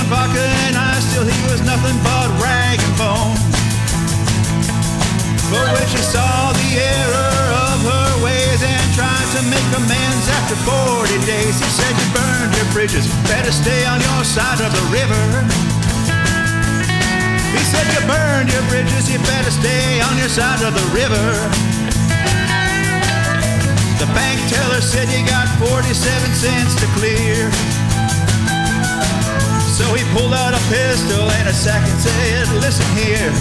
on vodka and ice, still he was nothing but rag and bone. But when she saw the error of her ways and tried to make amends after 40 days, he said, You burned your bridges, better stay on your side of the river. He said, You burned your bridges, you better stay on your side of the river. The bank teller said you got 47 cents to clear. So he pulled out a pistol and a sack and said, Listen here.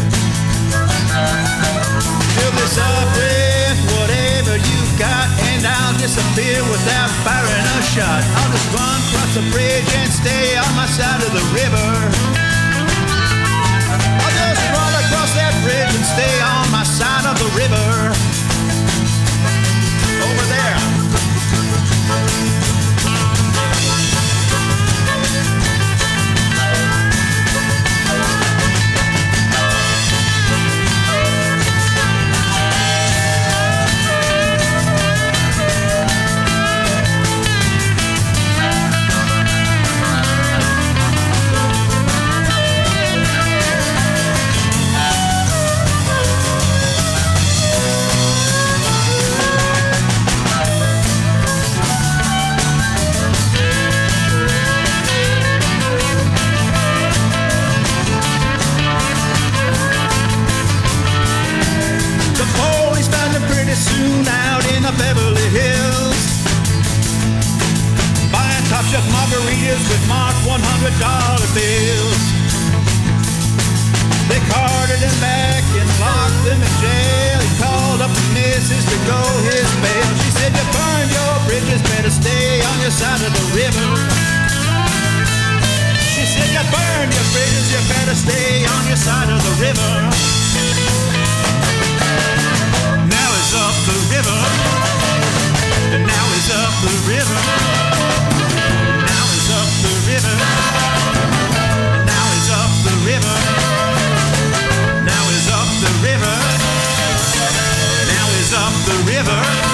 Fill this up with whatever you got, and I'll disappear without firing a shot. I'll just run across the bridge and stay on my side of the river. I'll just run across that bridge margaritas with marked $100 bills. They carted him back and locked him in jail. He called up the missus to go his bail. She said, You burned your bridges, better stay on your side of the river. She said, You burned your bridges, you better stay on your side of the river. river.